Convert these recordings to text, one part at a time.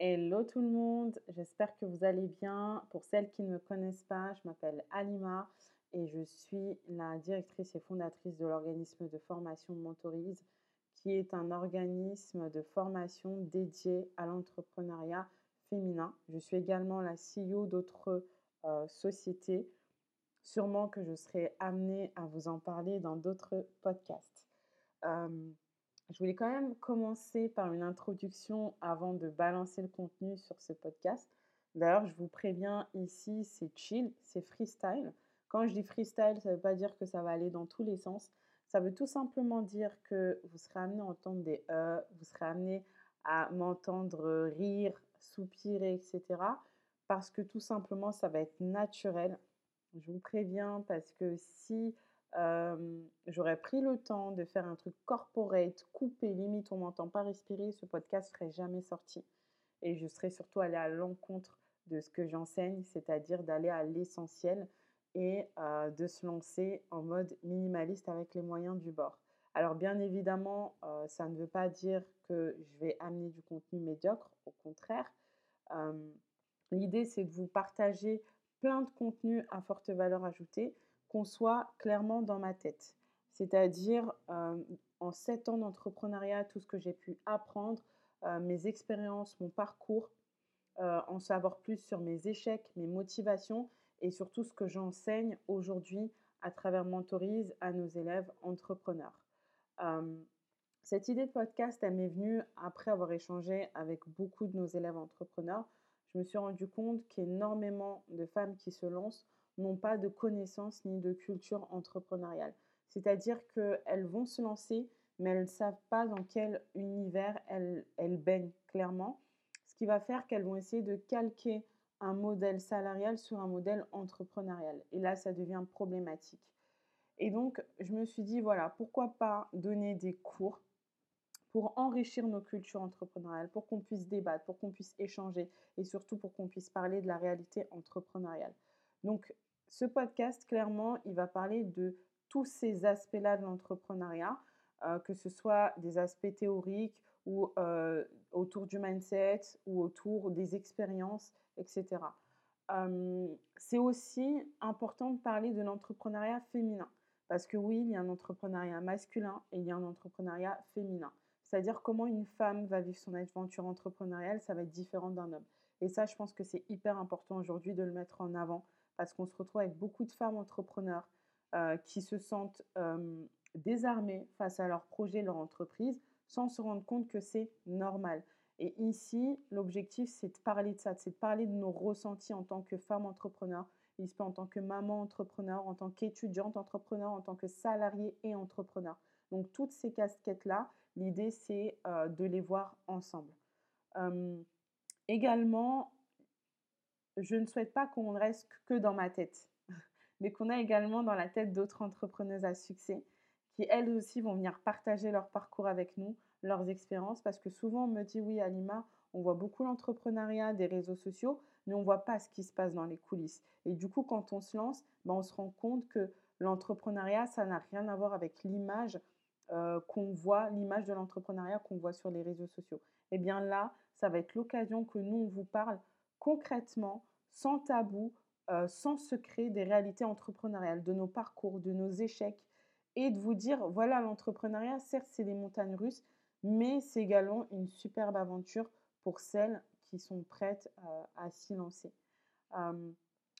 Hello tout le monde, j'espère que vous allez bien. Pour celles qui ne me connaissent pas, je m'appelle Alima et je suis la directrice et fondatrice de l'organisme de formation Mentorise, qui est un organisme de formation dédié à l'entrepreneuriat féminin. Je suis également la CEO d'autres euh, sociétés. Sûrement que je serai amenée à vous en parler dans d'autres podcasts. Euh, je voulais quand même commencer par une introduction avant de balancer le contenu sur ce podcast. D'ailleurs, je vous préviens ici, c'est chill, c'est freestyle. Quand je dis freestyle, ça ne veut pas dire que ça va aller dans tous les sens. Ça veut tout simplement dire que vous serez amené à entendre des E, vous serez amené à m'entendre rire, soupirer, etc. Parce que tout simplement, ça va être naturel. Je vous préviens parce que si j'aurais pris le temps de faire un truc corporate, coupé, limite on m'entend pas respirer, ce podcast serait jamais sorti. Et je serais surtout allée à l'encontre de ce que j'enseigne, c'est-à-dire d'aller à l'essentiel et de se lancer en mode minimaliste avec les moyens du bord. Alors bien évidemment, ça ne veut pas dire que je vais amener du contenu médiocre, au contraire. L'idée, c'est de vous partager plein de contenus à forte valeur ajoutée qu'on soit clairement dans ma tête. C'est-à-dire, en sept ans d'entrepreneuriat, tout ce que j'ai pu apprendre, mes expériences, mon parcours, en savoir plus sur mes échecs, mes motivations et surtout ce que j'enseigne aujourd'hui à travers Mentorise à nos élèves entrepreneurs. cette idée de podcast, elle m'est venue après avoir échangé avec beaucoup de nos élèves entrepreneurs. Je me suis rendu compte qu'énormément de femmes qui se lancent n'ont pas de connaissances ni de culture entrepreneuriale. C'est-à-dire qu'elles vont se lancer, mais elles ne savent pas dans quel univers elles, baignent clairement. Ce qui va faire qu'elles vont essayer de calquer un modèle salarial sur un modèle entrepreneurial. Et là, ça devient problématique. Et donc, je me suis dit, voilà, pourquoi pas donner des cours pour enrichir nos cultures entrepreneuriales, pour qu'on puisse débattre, pour qu'on puisse échanger et surtout pour qu'on puisse parler de la réalité entrepreneuriale. Donc, ce podcast, clairement, il va parler de tous ces aspects-là de l'entrepreneuriat, euh, que ce soit des aspects théoriques ou euh, autour du mindset ou autour des expériences, etc. c'est aussi important de parler de l'entrepreneuriat féminin. Parce que oui, il y a un entrepreneuriat masculin et il y a un entrepreneuriat féminin. C'est-à-dire comment une femme va vivre son aventure entrepreneuriale, ça va être différent d'un homme. Et ça, je pense que c'est hyper important aujourd'hui de le mettre en avant parce qu'on se retrouve avec beaucoup de femmes entrepreneurs euh, qui se sentent désarmées face à leur projet, leur entreprise, sans se rendre compte que c'est normal. Et ici, l'objectif, c'est de parler de ça, c'est de parler de nos ressentis en tant que femme entrepreneur, en tant que maman entrepreneur, en tant qu'étudiante entrepreneur, en tant que salarié et entrepreneur. Donc toutes ces casquettes-là, l'idée, c'est euh, de les voir ensemble. Également, je ne souhaite pas qu'on reste que dans ma tête, mais qu'on a également dans la tête d'autres entrepreneuses à succès qui, elles aussi, vont venir partager leur parcours avec nous, leurs expériences, parce que souvent on me dit, oui, Alima, on voit beaucoup l'entrepreneuriat des réseaux sociaux, mais on ne voit pas ce qui se passe dans les coulisses. Et du coup, quand on se lance, ben, on se rend compte que l'entrepreneuriat, ça n'a rien à voir avec l'image euh, qu'on voit, l'image de l'entrepreneuriat qu'on voit sur les réseaux sociaux. Et eh bien là, ça va être l'occasion que nous, on vous parle concrètement, sans tabou, euh, sans secret des réalités entrepreneuriales, de nos parcours, de nos échecs, et de vous dire, voilà, l'entrepreneuriat, certes, c'est des montagnes russes, mais c'est également une superbe aventure pour celles qui sont prêtes euh, à s'y lancer.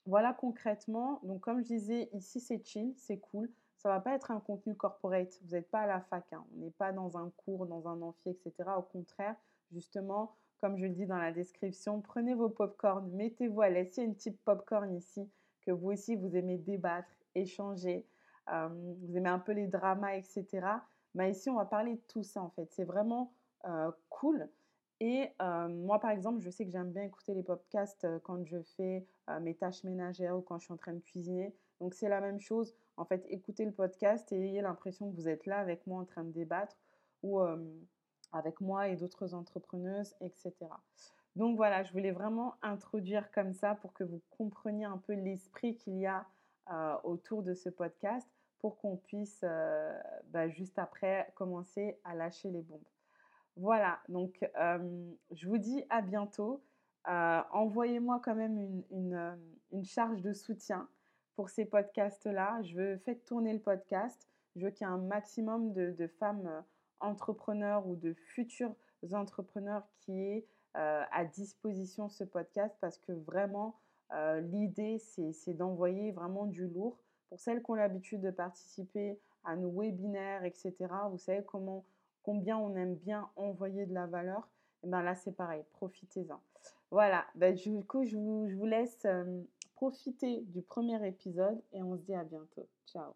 voilà concrètement, donc comme je disais, ici c'est chill, c'est cool. Ça va pas être un contenu corporate, vous n'êtes pas à la fac, hein. on n'est pas dans un cours, dans un amphi, etc. Au contraire, justement, comme je le dis dans la description, prenez vos pop-corn, mettez-vous à l'aise. Il y a une type pop-corn ici, que vous aussi, vous aimez débattre, échanger, euh, vous aimez un peu les dramas, etc. Mais bah, ici, on va parler de tout ça, en fait. C'est vraiment euh, cool. Et moi, par exemple, je sais que j'aime bien écouter les podcasts quand je fais mes tâches ménagères ou quand je suis en train de cuisiner. Donc, c'est la même chose. En fait, écoutez le podcast et ayez l'impression que vous êtes là avec moi en train de débattre ou avec moi et d'autres entrepreneuses, etc. Donc voilà, je voulais vraiment introduire comme ça pour que vous compreniez un peu l'esprit qu'il y a autour de ce podcast pour qu'on puisse bah, juste après commencer à lâcher les bombes. Voilà, donc je vous dis à bientôt. Envoyez-moi quand même une, charge de soutien pour ces podcasts-là. Je veux faire tourner le podcast. Je veux qu'il y ait un maximum de, femmes entrepreneurs ou de futurs entrepreneurs qui aient à disposition ce podcast parce que vraiment, l'idée, c'est d'envoyer vraiment du lourd. Pour celles qui ont l'habitude de participer à nos webinaires, etc., vous savez comment combien on aime bien envoyer de la valeur, et ben là c'est pareil, profitez-en. Voilà, ben, du coup je vous, je vous laisse profiter du premier épisode et on se dit à bientôt. Ciao